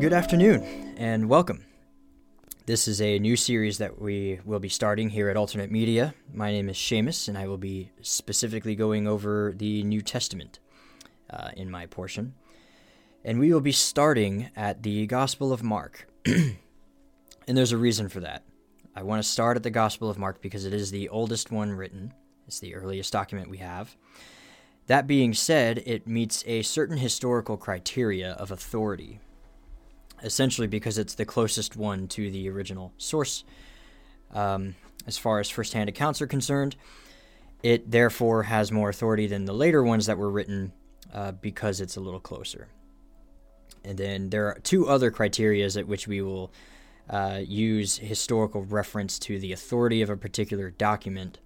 Good afternoon and welcome. This is a new series that we will be starting here at Alternate Media. My name is Seamus, and I will be specifically going over the New Testament uh, in my portion. And we will be starting at the Gospel of Mark. and there's a reason for that. I want to start at the Gospel of Mark because it is the oldest one written, it's the earliest document we have. That being said, it meets a certain historical criteria of authority essentially because it's the closest one to the original source. Um, as far as first-hand accounts are concerned, it therefore has more authority than the later ones that were written uh, because it's a little closer. And then there are two other criterias at which we will uh, use historical reference to the authority of a particular document,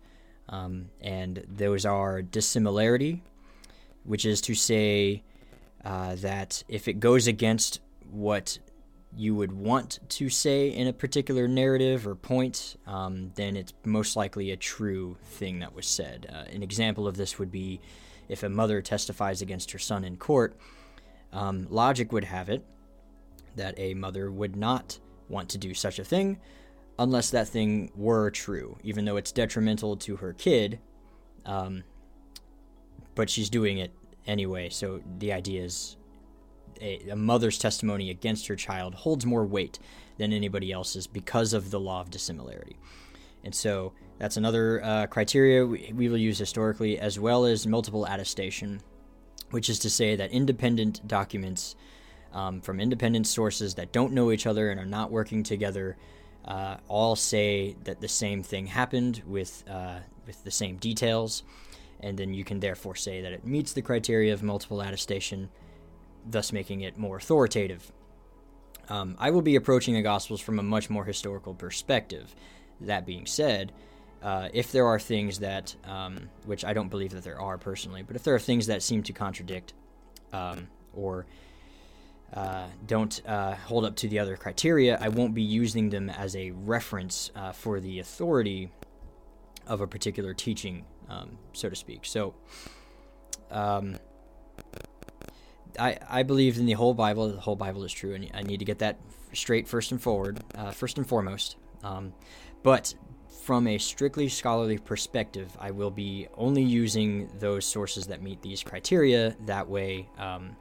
um, and those are dissimilarity, which is to say uh, that if it goes against what you would want to say in a particular narrative or point, um, then it's most likely a true thing that was said. Uh, an example of this would be if a mother testifies against her son in court. Um, logic would have it that a mother would not want to do such a thing unless that thing were true, even though it's detrimental to her kid. Um, but she's doing it anyway, so the idea is a, a mother's testimony against her child holds more weight than anybody else's because of the law of dissimilarity. And so that's another uh, criteria we, we will use historically, as well as multiple attestation, which is to say that independent documents um, from independent sources that don't know each other and are not working together uh, all say that the same thing happened with uh, with the same details, and then you can therefore say that it meets the criteria of multiple attestation thus making it more authoritative. Um, I will be approaching the Gospels from a much more historical perspective. That being said, uh, if there are things that, um, which I don't believe that there are personally, but if there are things that seem to contradict um, or uh, don't uh, hold up to the other criteria, I won't be using them as a reference uh, for the authority of a particular teaching, um, so to speak. So, um, I, I believe in the whole Bible. The whole Bible is true, and I need to get that straight first and forward, uh, first and foremost. Um, but from a strictly scholarly perspective, I will be only using those sources that meet these criteria. That way, um,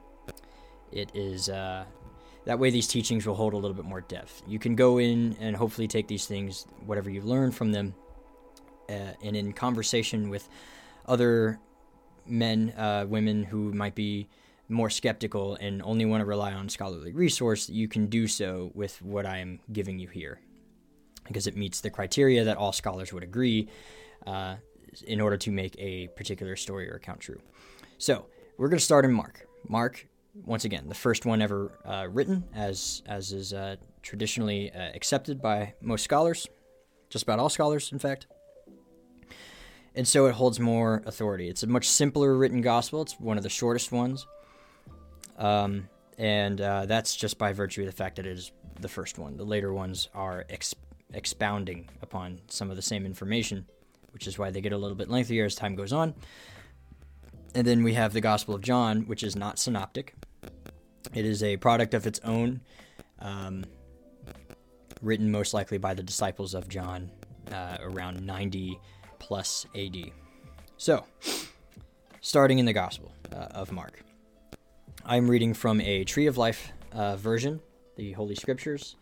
it is uh, that way these teachings will hold a little bit more depth. You can go in and hopefully take these things, whatever you learn from them, uh, and in conversation with other men, uh, women who might be more skeptical and only want to rely on scholarly resource, you can do so with what I am giving you here, because it meets the criteria that all scholars would agree uh, in order to make a particular story or account true. So we're going to start in Mark. Mark, once again, the first one ever uh, written, as as is uh, traditionally uh, accepted by most scholars, just about all scholars, in fact. And so it holds more authority. It's a much simpler written gospel. It's one of the shortest ones. Um, and uh, that's just by virtue of the fact that it is the first one. The later ones are ex- expounding upon some of the same information, which is why they get a little bit lengthier as time goes on. And then we have the Gospel of John, which is not synoptic. It is a product of its own, um, written most likely by the disciples of John uh, around 90 plus AD. So, starting in the Gospel uh, of Mark. I'm reading from a Tree of Life uh, version, the Holy Scriptures.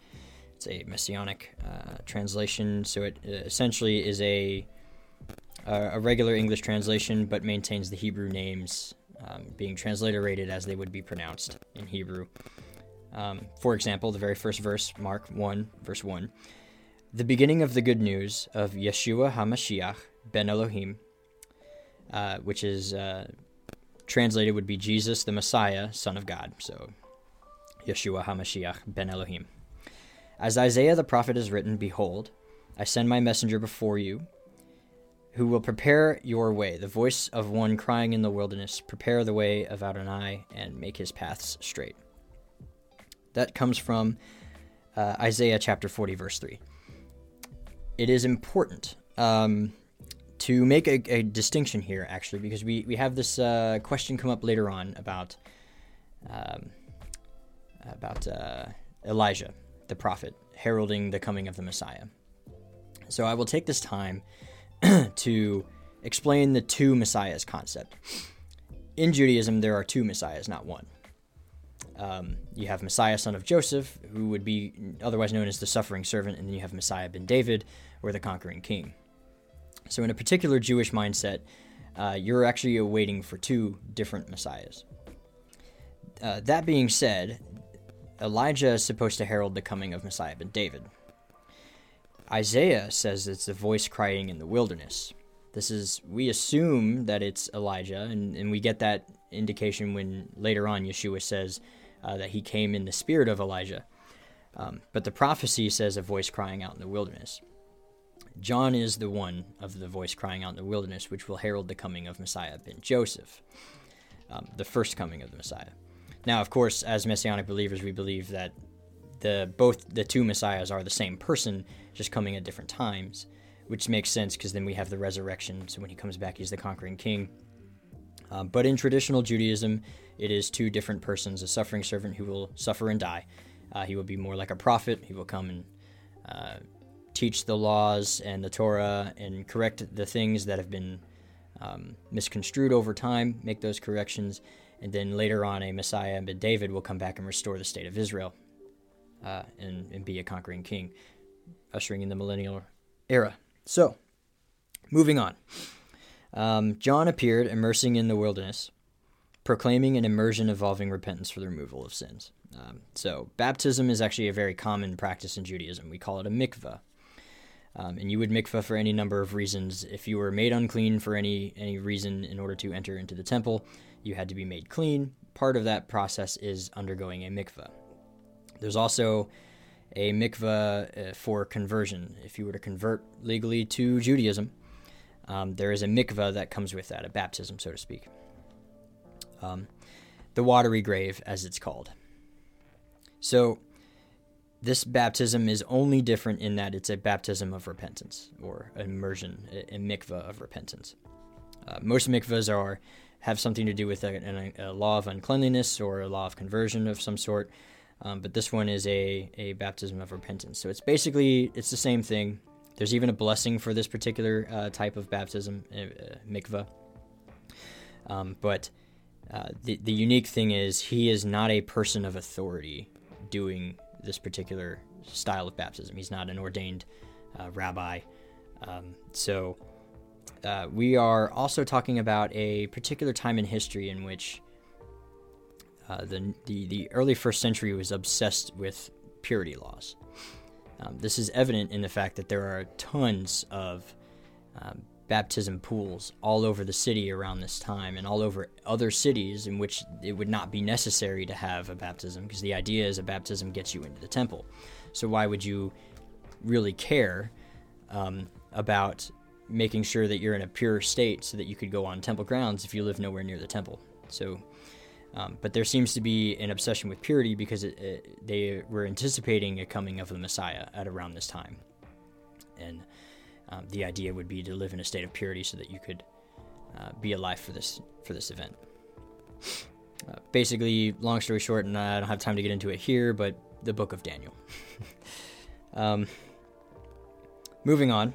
It's a messianic uh, translation, so it uh, essentially is a a regular English translation, but maintains the Hebrew names um, being transliterated as they would be pronounced in Hebrew. Um, for example, the very first verse, Mark 1, verse 1. The beginning of the good news of Yeshua HaMashiach ben Elohim, uh, which is uh, translated would be Jesus the Messiah, Son of God. So, Yeshua HaMashiach ben Elohim. As Isaiah the prophet has written, Behold, I send my messenger before you, who will prepare your way, the voice of one crying in the wilderness, prepare the way of Adonai and make his paths straight. That comes from uh, Isaiah chapter 40, verse 3. It is important um, to make a, a, distinction here, actually, because we, we have this uh, question come up later on about um, about uh, Elijah, the prophet, heralding the coming of the Messiah. So I will take this time to explain the two messiahs concept. In Judaism, there are two messiahs, not one. Um, you have Messiah, son of Joseph, who would be otherwise known as the suffering servant, and then you have Messiah ben David, or the conquering king. So, in a particular Jewish mindset, uh, you're actually waiting for two different messiahs. Uh, that being said, Elijah is supposed to herald the coming of Messiah ben David. Isaiah says it's the voice crying in the wilderness. This is, we assume that it's Elijah, and, and we get that indication when later on Yeshua says uh, that he came in the spirit of Elijah. Um, but the prophecy says a voice crying out in the wilderness. John is the one of the voice crying out in the wilderness, which will herald the coming of Messiah ben Joseph, um, the first coming of the Messiah. Now, of course, as Messianic believers, we believe that the both the two Messiahs are the same person, just coming at different times, which makes sense because then we have the resurrection. So when he comes back, he's the conquering king. Um, but in traditional Judaism, it is two different persons: a suffering servant who will suffer and die. Uh, he will be more like a prophet. He will come and uh, teach the laws and the Torah and correct the things that have been um, misconstrued over time, make those corrections, and then later on, a Messiah, but David will come back and restore the state of Israel uh, and, and be a conquering king, ushering in the millennial era. So, moving on. Um, John appeared immersing in the wilderness, proclaiming an immersion involving repentance for the removal of sins. Um, so, baptism is actually a very common practice in Judaism. We call it a mikvah. Um, and you would mikvah for any number of reasons. If you were made unclean for any any reason in order to enter into the temple, you had to be made clean. Part of that process is undergoing a mikvah. There's also a mikvah uh, for conversion. If you were to convert legally to Judaism, um, there is a mikvah that comes with that, a baptism, so to speak. Um, the watery grave, as it's called. So, this baptism is only different in that it's a baptism of repentance or immersion, a, a mikvah of repentance. Uh, most mikvahs are have something to do with a, a, law of uncleanliness or a law of conversion of some sort. Um, but this one is a, a baptism of repentance. So it's basically it's the same thing. There's even a blessing for this particular uh, type of baptism, uh, uh mikvah. Um, but uh, the the unique thing is he is not a person of authority doing this particular style of baptism. He's not an ordained uh, rabbi. Um, so uh, we are also talking about a particular time in history in which uh, the, the, the early first century was obsessed with purity laws. Um, this is evident in the fact that there are tons of um, baptism pools all over the city around this time and all over other cities in which it would not be necessary to have a baptism because the idea is a baptism gets you into the temple. So why would you really care um, about making sure that you're in a pure state so that you could go on temple grounds if you live nowhere near the temple. So, um, but there seems to be an obsession with purity because it, it, they were anticipating a coming of the Messiah at around this time, and um, the idea would be to live in a state of purity so that you could uh, be alive for this for this event. Uh, basically, long story short, and I don't have time to get into it here, but the book of Daniel. um, moving on.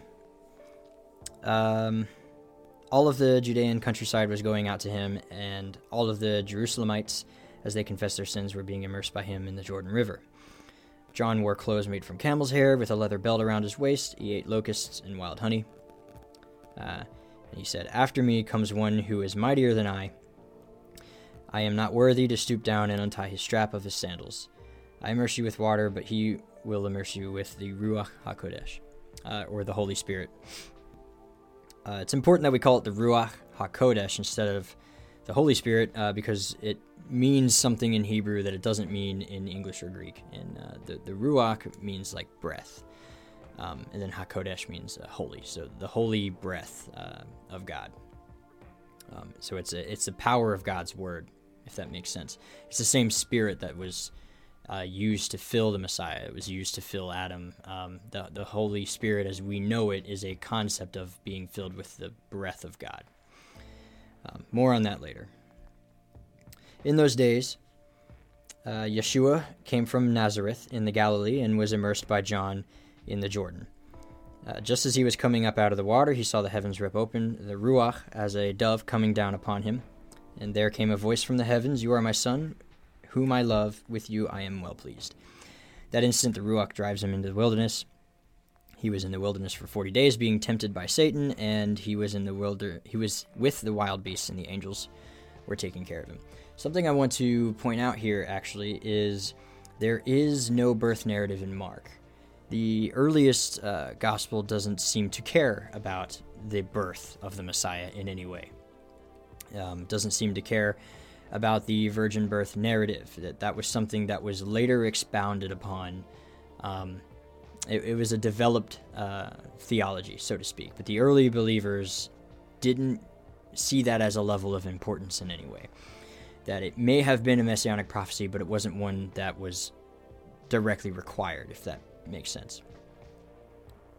Um, all of the Judean countryside was going out to him, and all of the Jerusalemites, as they confessed their sins, were being immersed by him in the Jordan River. John wore clothes made from camel's hair with a leather belt around his waist. He ate locusts and wild honey. Uh, and he said, After me comes one who is mightier than I. I am not worthy to stoop down and untie his strap of his sandals. I immerse you with water, but he will immerse you with the Ruach HaKodesh, uh, or the Holy Spirit. Uh, it's important that we call it the Ruach HaKodesh instead of the Holy Spirit uh, because it means something in Hebrew that it doesn't mean in English or Greek. And uh, the, the Ruach means like breath. Um, and then HaKodesh means uh, holy. So the holy breath uh, of God. Um, so it's a, it's the power of God's word, if that makes sense. It's the same spirit that was uh, used to fill the Messiah. It was used to fill Adam. Um, the, the Holy Spirit, as we know it, is a concept of being filled with the breath of God. Um, more on that later. In those days, uh, Yeshua came from Nazareth in the Galilee and was immersed by John in the Jordan. Uh, just as he was coming up out of the water, he saw the heavens rip open, the Ruach as a dove coming down upon him. And there came a voice from the heavens You are my son, whom I love. With you I am well pleased. That instant, the Ruach drives him into the wilderness. He was in the wilderness for 40 days, being tempted by Satan, and he was in the wilder. He was with the wild beasts, and the angels were taking care of him. Something I want to point out here, actually, is there is no birth narrative in Mark the earliest uh, gospel doesn't seem to care about the birth of the Messiah in any way. Um, doesn't seem to care about the virgin birth narrative. That that was something that was later expounded upon. Um, it, it, was a developed uh, theology, so to speak. But the early believers didn't see that as a level of importance in any way. That it may have been a messianic prophecy, but it wasn't one that was directly required, if that makes sense.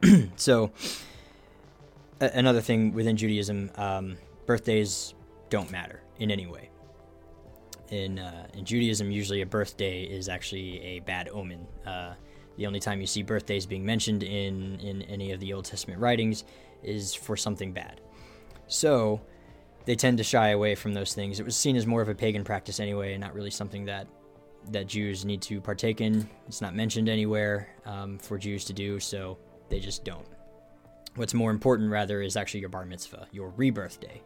so, a- another thing within Judaism, um, birthdays don't matter in any way. In uh, in Judaism, usually a birthday is actually a bad omen. Uh, the only time you see birthdays being mentioned in in any of the Old Testament writings is for something bad. So, they tend to shy away from those things. It was seen as more of a pagan practice anyway, and not really something that that Jews need to partake in. It's not mentioned anywhere um, for Jews to do, so they just don't. What's more important, rather, is actually your bar mitzvah, your rebirth day.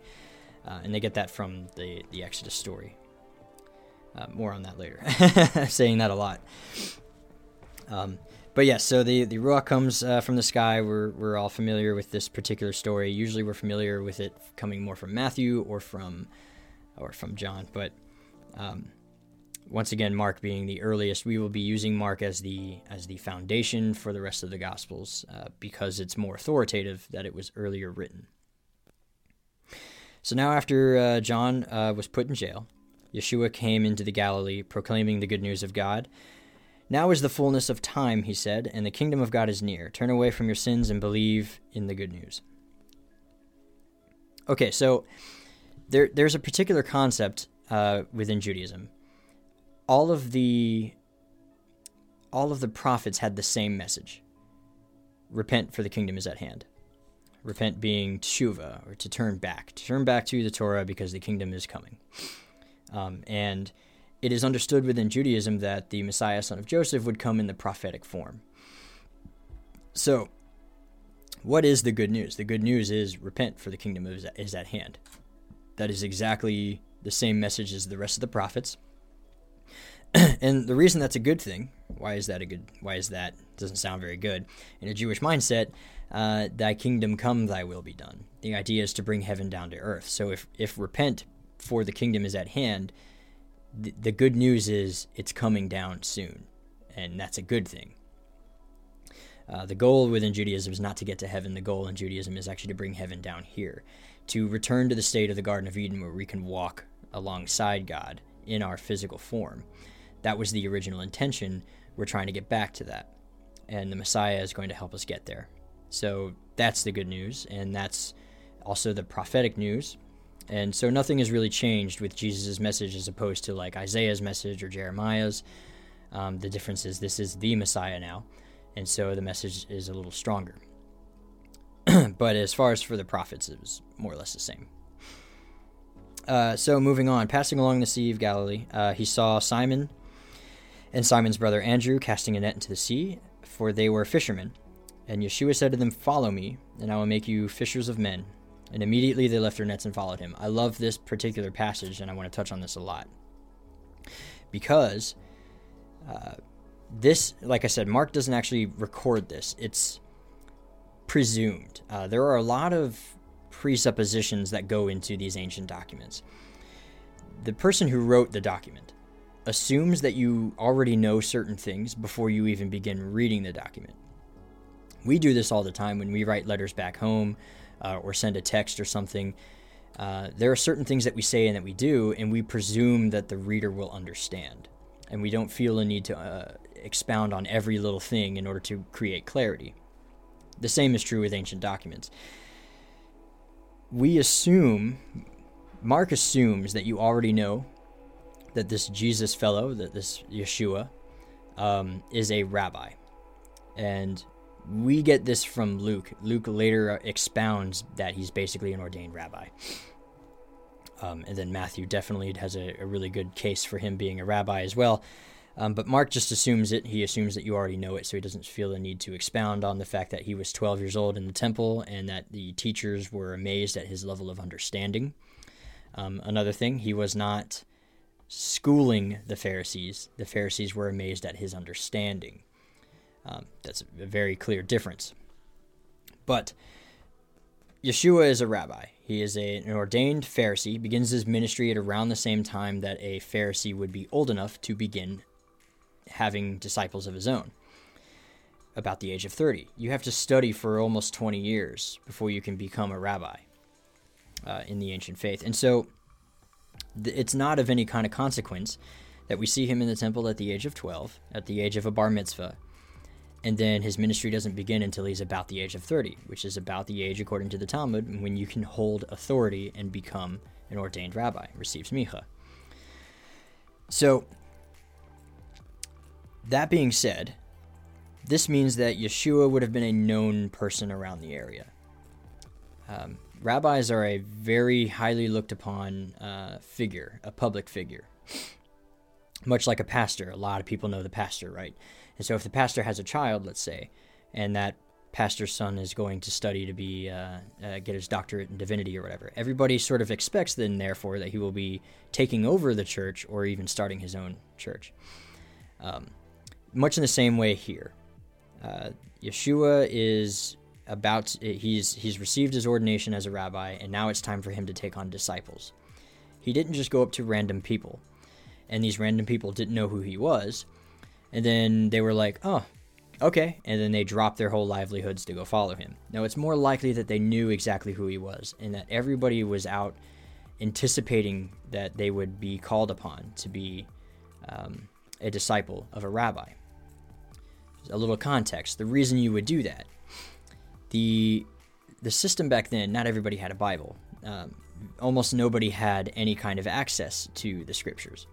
Uh, and they get that from the, the Exodus story. Uh, more on that later. saying that a lot. Um, but yeah, so the, the Ruach comes uh, from the sky. We're, we're all familiar with this particular story. Usually we're familiar with it coming more from Matthew or from or from John. But um, once again mark being the earliest we will be using mark as the as the foundation for the rest of the gospels uh, because it's more authoritative that it was earlier written so now after uh, john uh, was put in jail yeshua came into the galilee proclaiming the good news of god now is the fullness of time he said and the kingdom of god is near turn away from your sins and believe in the good news okay so there, there's a particular concept uh, within judaism all of the all of the prophets had the same message. Repent for the kingdom is at hand. Repent being tshuva, or to turn back, to turn back to the Torah because the kingdom is coming. Um, and it is understood within Judaism that the Messiah, son of Joseph, would come in the prophetic form. So, what is the good news? The good news is repent, for the kingdom is, at hand. That is exactly the same message as the rest of the prophets. and the reason that's a good thing, why is that a good? Why is that? Doesn't sound very good. In a Jewish mindset, uh, "Thy kingdom come, Thy will be done." The idea is to bring heaven down to earth. So if if repent, for the kingdom is at hand, the, good news is it's coming down soon, and that's a good thing. Uh, the goal within Judaism is not to get to heaven. The goal in Judaism is actually to bring heaven down here, to return to the state of the Garden of Eden where we can walk alongside God in our physical form that was the original intention. We're trying to get back to that. And the Messiah is going to help us get there. So that's the good news. And that's also the prophetic news. And so nothing has really changed with Jesus' message as opposed to like Isaiah's message or Jeremiah's. Um, the difference is this is the Messiah now. And so the message is a little stronger. but as far as for the prophets, it was more or less the same. Uh, so moving on, passing along the Sea of Galilee, uh, he saw Simon and Simon's brother Andrew casting a net into the sea, for they were fishermen. And Yeshua said to them, Follow me, and I will make you fishers of men. And immediately they left their nets and followed him. I love this particular passage, and I want to touch on this a lot. Because uh, this, like I said, Mark doesn't actually record this, it's presumed. Uh, there are a lot of presuppositions that go into these ancient documents. The person who wrote the document assumes that you already know certain things before you even begin reading the document. We do this all the time when we write letters back home uh, or send a text or something. Uh, there are certain things that we say and that we do, and we presume that the reader will understand. And we don't feel a need to uh, expound on every little thing in order to create clarity. The same is true with ancient documents. We assume, Mark assumes that you already know that this Jesus fellow, that this Yeshua, um, is a rabbi. And we get this from Luke. Luke later expounds that he's basically an ordained rabbi. Um, and then Matthew definitely has a, a, really good case for him being a rabbi as well. Um, but Mark just assumes it. He assumes that you already know it, so he doesn't feel the need to expound on the fact that he was 12 years old in the temple and that the teachers were amazed at his level of understanding. Um, another thing, he was not schooling the Pharisees. The Pharisees were amazed at his understanding. Um, that's a very clear difference. But Yeshua is a rabbi. He is a, an ordained Pharisee, he begins his ministry at around the same time that a Pharisee would be old enough to begin having disciples of his own, about the age of 30. You have to study for almost 20 years before you can become a rabbi uh, in the ancient faith. And so th- it's not of any kind of consequence that we see him in the temple at the age of 12, at the age of a bar mitzvah, and then his ministry doesn't begin until he's about the age of 30, which is about the age, according to the Talmud, when you can hold authority and become an ordained rabbi, receives smicha. So, that being said, this means that Yeshua would have been a known person around the area. Um, rabbis are a very highly looked upon uh, figure, a public figure. Much like a pastor, a lot of people know the pastor, right? And so if the pastor has a child, let's say, and that pastor's son is going to study to be uh, uh, get his doctorate in divinity or whatever, everybody sort of expects then, therefore, that he will be taking over the church or even starting his own church. Um, much in the same way here, uh, Yeshua is about he's he's received his ordination as a rabbi, and now it's time for him to take on disciples. He didn't just go up to random people, and these random people didn't know who he was and then they were like, oh, okay. And then they dropped their whole livelihoods to go follow him. Now, it's more likely that they knew exactly who he was and that everybody was out anticipating that they would be called upon to be um, a disciple of a rabbi. A little context the reason you would do that. The, the system back then, not everybody had a Bible. Um, almost nobody had any kind of access to the scriptures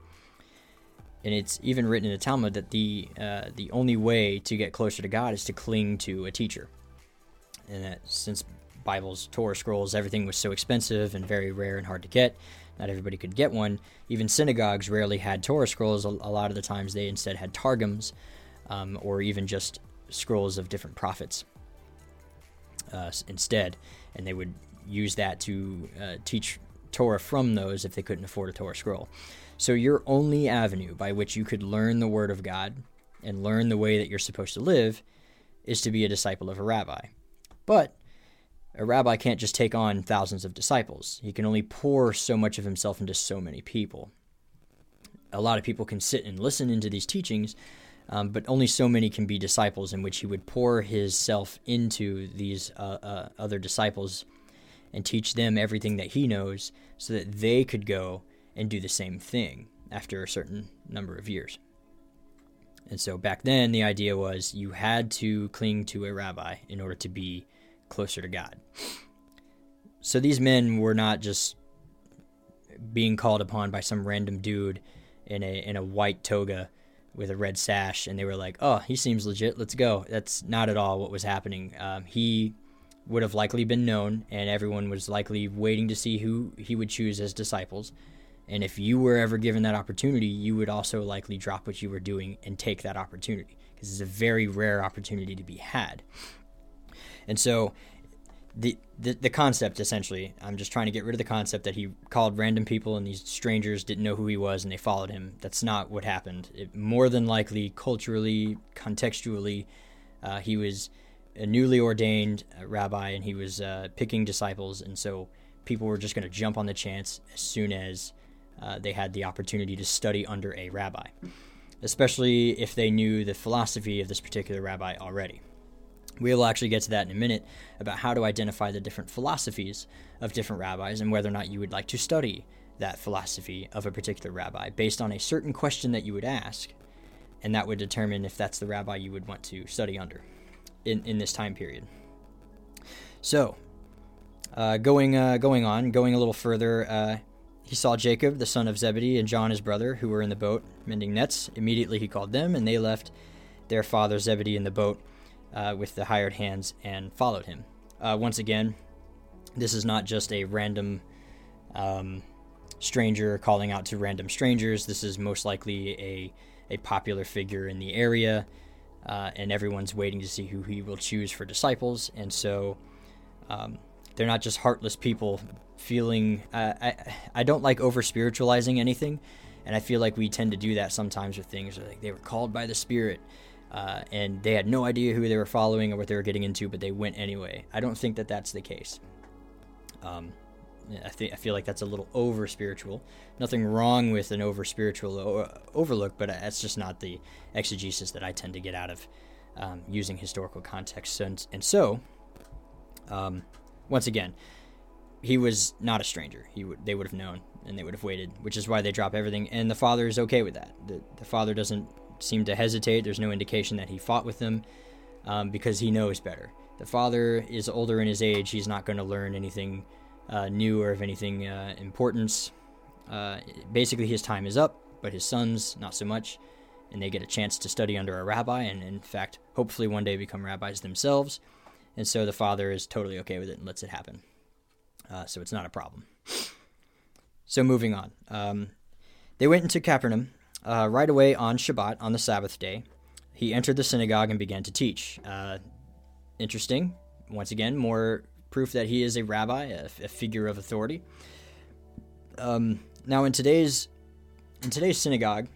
and it's even written in the Talmud that the uh, the only way to get closer to God is to cling to a teacher, and that since Bibles, Torah scrolls, everything was so expensive and very rare and hard to get, not everybody could get one. Even synagogues rarely had Torah scrolls. A, lot of the times they instead had targums, um, or even just scrolls of different prophets uh, instead, and they would use that to uh, teach Torah from those if they couldn't afford a Torah scroll. So, your only avenue by which you could learn the Word of God and learn the way that you're supposed to live is to be a disciple of a rabbi. But a rabbi can't just take on thousands of disciples, he can only pour so much of himself into so many people. A lot of people can sit and listen into these teachings, um, but only so many can be disciples in which he would pour his self into these uh, uh, other disciples and teach them everything that he knows so that they could go and do the same thing after a certain number of years. And so back then, the idea was you had to cling to a rabbi in order to be closer to God. So these men were not just being called upon by some random dude in a in a white toga with a red sash, and they were like, "Oh, he seems legit. Let's go." That's not at all what was happening. Um, he would have likely been known, and everyone was likely waiting to see who he would choose as disciples. And if you were ever given that opportunity, you would also likely drop what you were doing and take that opportunity because it's a very rare opportunity to be had. And so, the, the the concept essentially, I'm just trying to get rid of the concept that he called random people and these strangers didn't know who he was and they followed him. That's not what happened. It, more than likely, culturally, contextually, uh, he was a newly ordained uh, rabbi and he was uh, picking disciples, and so people were just going to jump on the chance as soon as uh, they had the opportunity to study under a rabbi, especially if they knew the philosophy of this particular rabbi already. We'll actually get to that in a minute about how to identify the different philosophies of different rabbis and whether or not you would like to study that philosophy of a particular rabbi based on a certain question that you would ask, and that would determine if that's the rabbi you would want to study under in, in this time period. So, uh, going uh, going on, going a little further, uh, he saw Jacob, the son of Zebedee, and John, his brother, who were in the boat mending nets. Immediately he called them, and they left their father Zebedee in the boat uh, with the hired hands and followed him. Uh, once again, this is not just a random um, stranger calling out to random strangers. This is most likely a, a popular figure in the area, uh, and everyone's waiting to see who he will choose for disciples. And so um, they're not just heartless people feeling. Uh, I, I don't like over spiritualizing anything, and I feel like we tend to do that sometimes with things like they were called by the Spirit. Uh, and they had no idea who they were following or what they were getting into, but they went anyway. I don't think that that's the case. Um, I think I feel like that's a little over spiritual. Nothing wrong with an over spiritual o- overlook, but that's just not the exegesis that I tend to get out of um, using historical context. And, and so, um, once again, he was not a stranger. He would they would have known and they would have waited, which is why they drop everything. And the father is okay with that. The, the father doesn't seem to hesitate. There's no indication that he fought with them um, because he knows better. The father is older in his age. He's not going to learn anything uh, new or of anything uh, importance. Uh, basically, his time is up, but his sons, not so much. And they get a chance to study under a rabbi, and in fact, hopefully one day become rabbis themselves. And so the father is totally okay with it and lets it happen. Uh, so it's not a problem. So moving on. Um, they went into Capernaum uh, right away on Shabbat, on the Sabbath day. He entered the synagogue and began to teach. Uh, interesting. Once again, more proof that he is a rabbi, a, a figure of authority. Um, now, in today's in today's synagogue,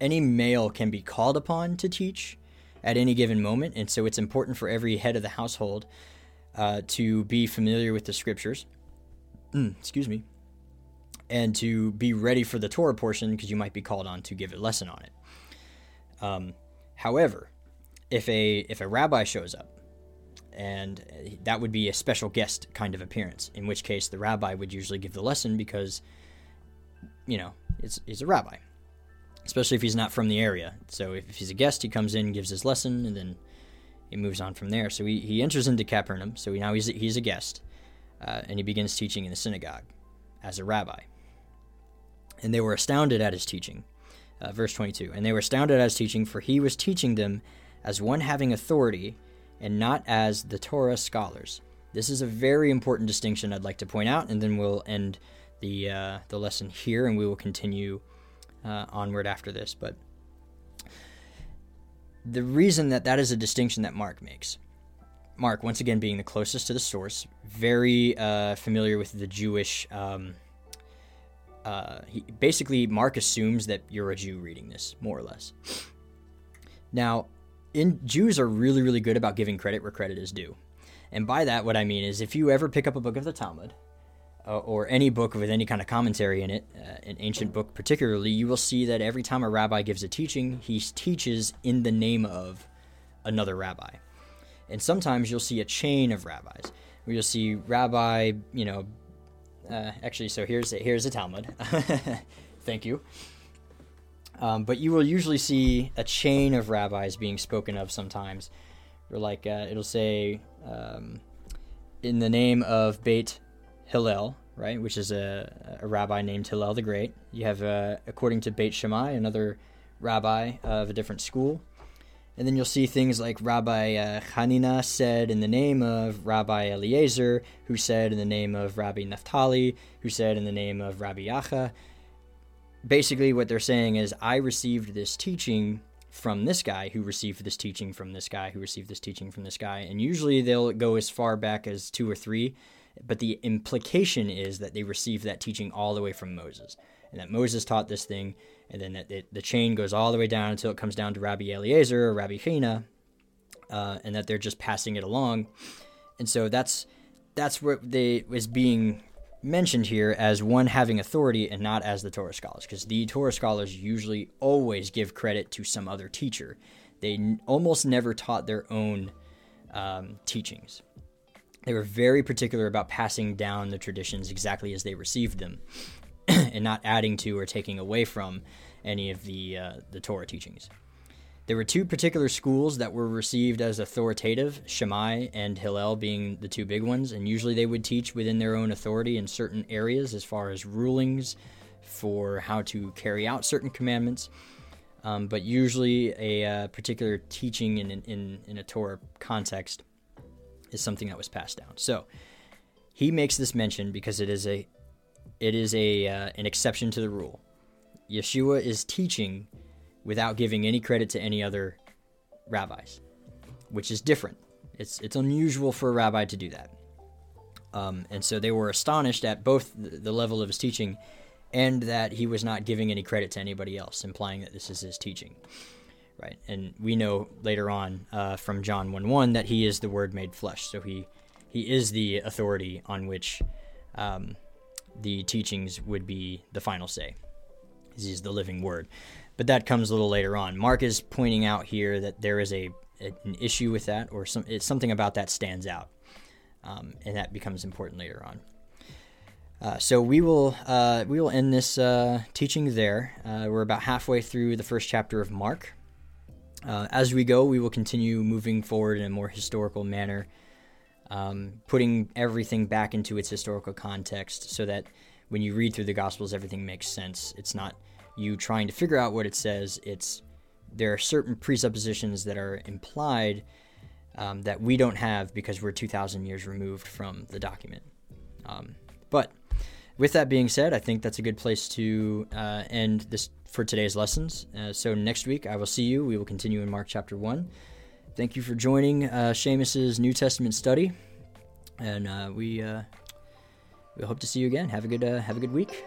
any male can be called upon to teach at any given moment, and so it's important for every head of the household uh, to be familiar with the scriptures. Mm, excuse me, and to be ready for the Torah portion because you might be called on to give a lesson on it. Um, however, if a if a rabbi shows up and that would be a special guest kind of appearance. In which case, the rabbi would usually give the lesson because, you know, it's he's a rabbi, especially if he's not from the area. So if, if he's a guest, he comes in, gives his lesson, and then he moves on from there. So he, he enters into Capernaum. So now he's a, he's a guest, uh, and he begins teaching in the synagogue as a rabbi. And they were astounded at his teaching. Uh, verse 22. And they were astounded at his teaching, for he was teaching them as one having authority and not as the Torah scholars. This is a very important distinction I'd like to point out, and then we'll end the uh, the lesson here, and we will continue uh, onward after this. But the reason that that is a distinction that Mark makes, Mark once again being the closest to the source, very uh, familiar with the Jewish. Um, uh, he, basically, Mark assumes that you're a Jew reading this, more or less. Now, in Jews are really really good about giving credit where credit is due. And by that what I mean is if you ever pick up a book of the Talmud uh, or any book with any kind of commentary in it, uh, an ancient book particularly, you will see that every time a rabbi gives a teaching, he teaches in the name of another rabbi. And sometimes you'll see a chain of rabbis. You'll see rabbi, you know, uh, actually, so here's a, here's a Talmud. Thank you. Um, but you will usually see a chain of rabbis being spoken of sometimes. Or like uh, it'll say, um, in the name of Beit Hillel, right, which is a, a rabbi named Hillel the Great. You have, uh, according to Beit Shammai, another rabbi of a different school. And then you'll see things like Rabbi uh, Hanina said in the name of Rabbi Eliezer, who said in the name of Rabbi Naphtali, who said in the name of Rabbi Yacha basically what they're saying is I received this teaching from this guy who received this teaching from this guy who received this teaching from this guy and usually they'll go as far back as 2 or 3 but the implication is that they received that teaching all the way from Moses and that Moses taught this thing and then that it, the chain goes all the way down until it comes down to Rabbi Eliezer or Rabbi Hina uh, and that they're just passing it along and so that's that's what they was being mentioned here as one having authority and not as the Torah scholars, because the Torah scholars usually always give credit to some other teacher. They n- almost never taught their own um, teachings. They were very particular about passing down the traditions exactly as they received them, and not adding to or taking away from any of the uh, the Torah teachings. There were two particular schools that were received as authoritative, Shammai and Hillel being the two big ones, and usually they would teach within their own authority in certain areas as far as rulings for how to carry out certain commandments. Um, but usually, a uh, particular teaching in, in, in a Torah context is something that was passed down. So he makes this mention because it is a it is a uh, an exception to the rule. Yeshua is teaching without giving any credit to any other rabbis, which is different. It's it's unusual for a rabbi to do that. Um, and so they were astonished at both the level of his teaching and that he was not giving any credit to anybody else, implying that this is his teaching. Right, and we know later on uh, from John one one that he is the Word made flesh, so he he is the authority on which um, the teachings would be the final say. He's the living Word, but that comes a little later on. Mark is pointing out here that there is a an issue with that, or some it's something about that stands out, um, and that becomes important later on. Uh, so we will uh, we will end this uh, teaching there. Uh, we're about halfway through the first chapter of Mark. Uh, as we go, we will continue moving forward in a more historical manner, um, putting everything back into its historical context, so that when you read through the Gospels, everything makes sense. It's not you trying to figure out what it says. It's there are certain presuppositions that are implied um, that we don't have because we're 2,000 years removed from the document. Um, but with that being said, I think that's a good place to uh, end this for today's lessons. Uh, so next week, I will see you. We will continue in Mark chapter 1. Thank you for joining uh, Seamus's New Testament study. And uh, we, uh, we hope to see you again. Have a good, uh, have a good week.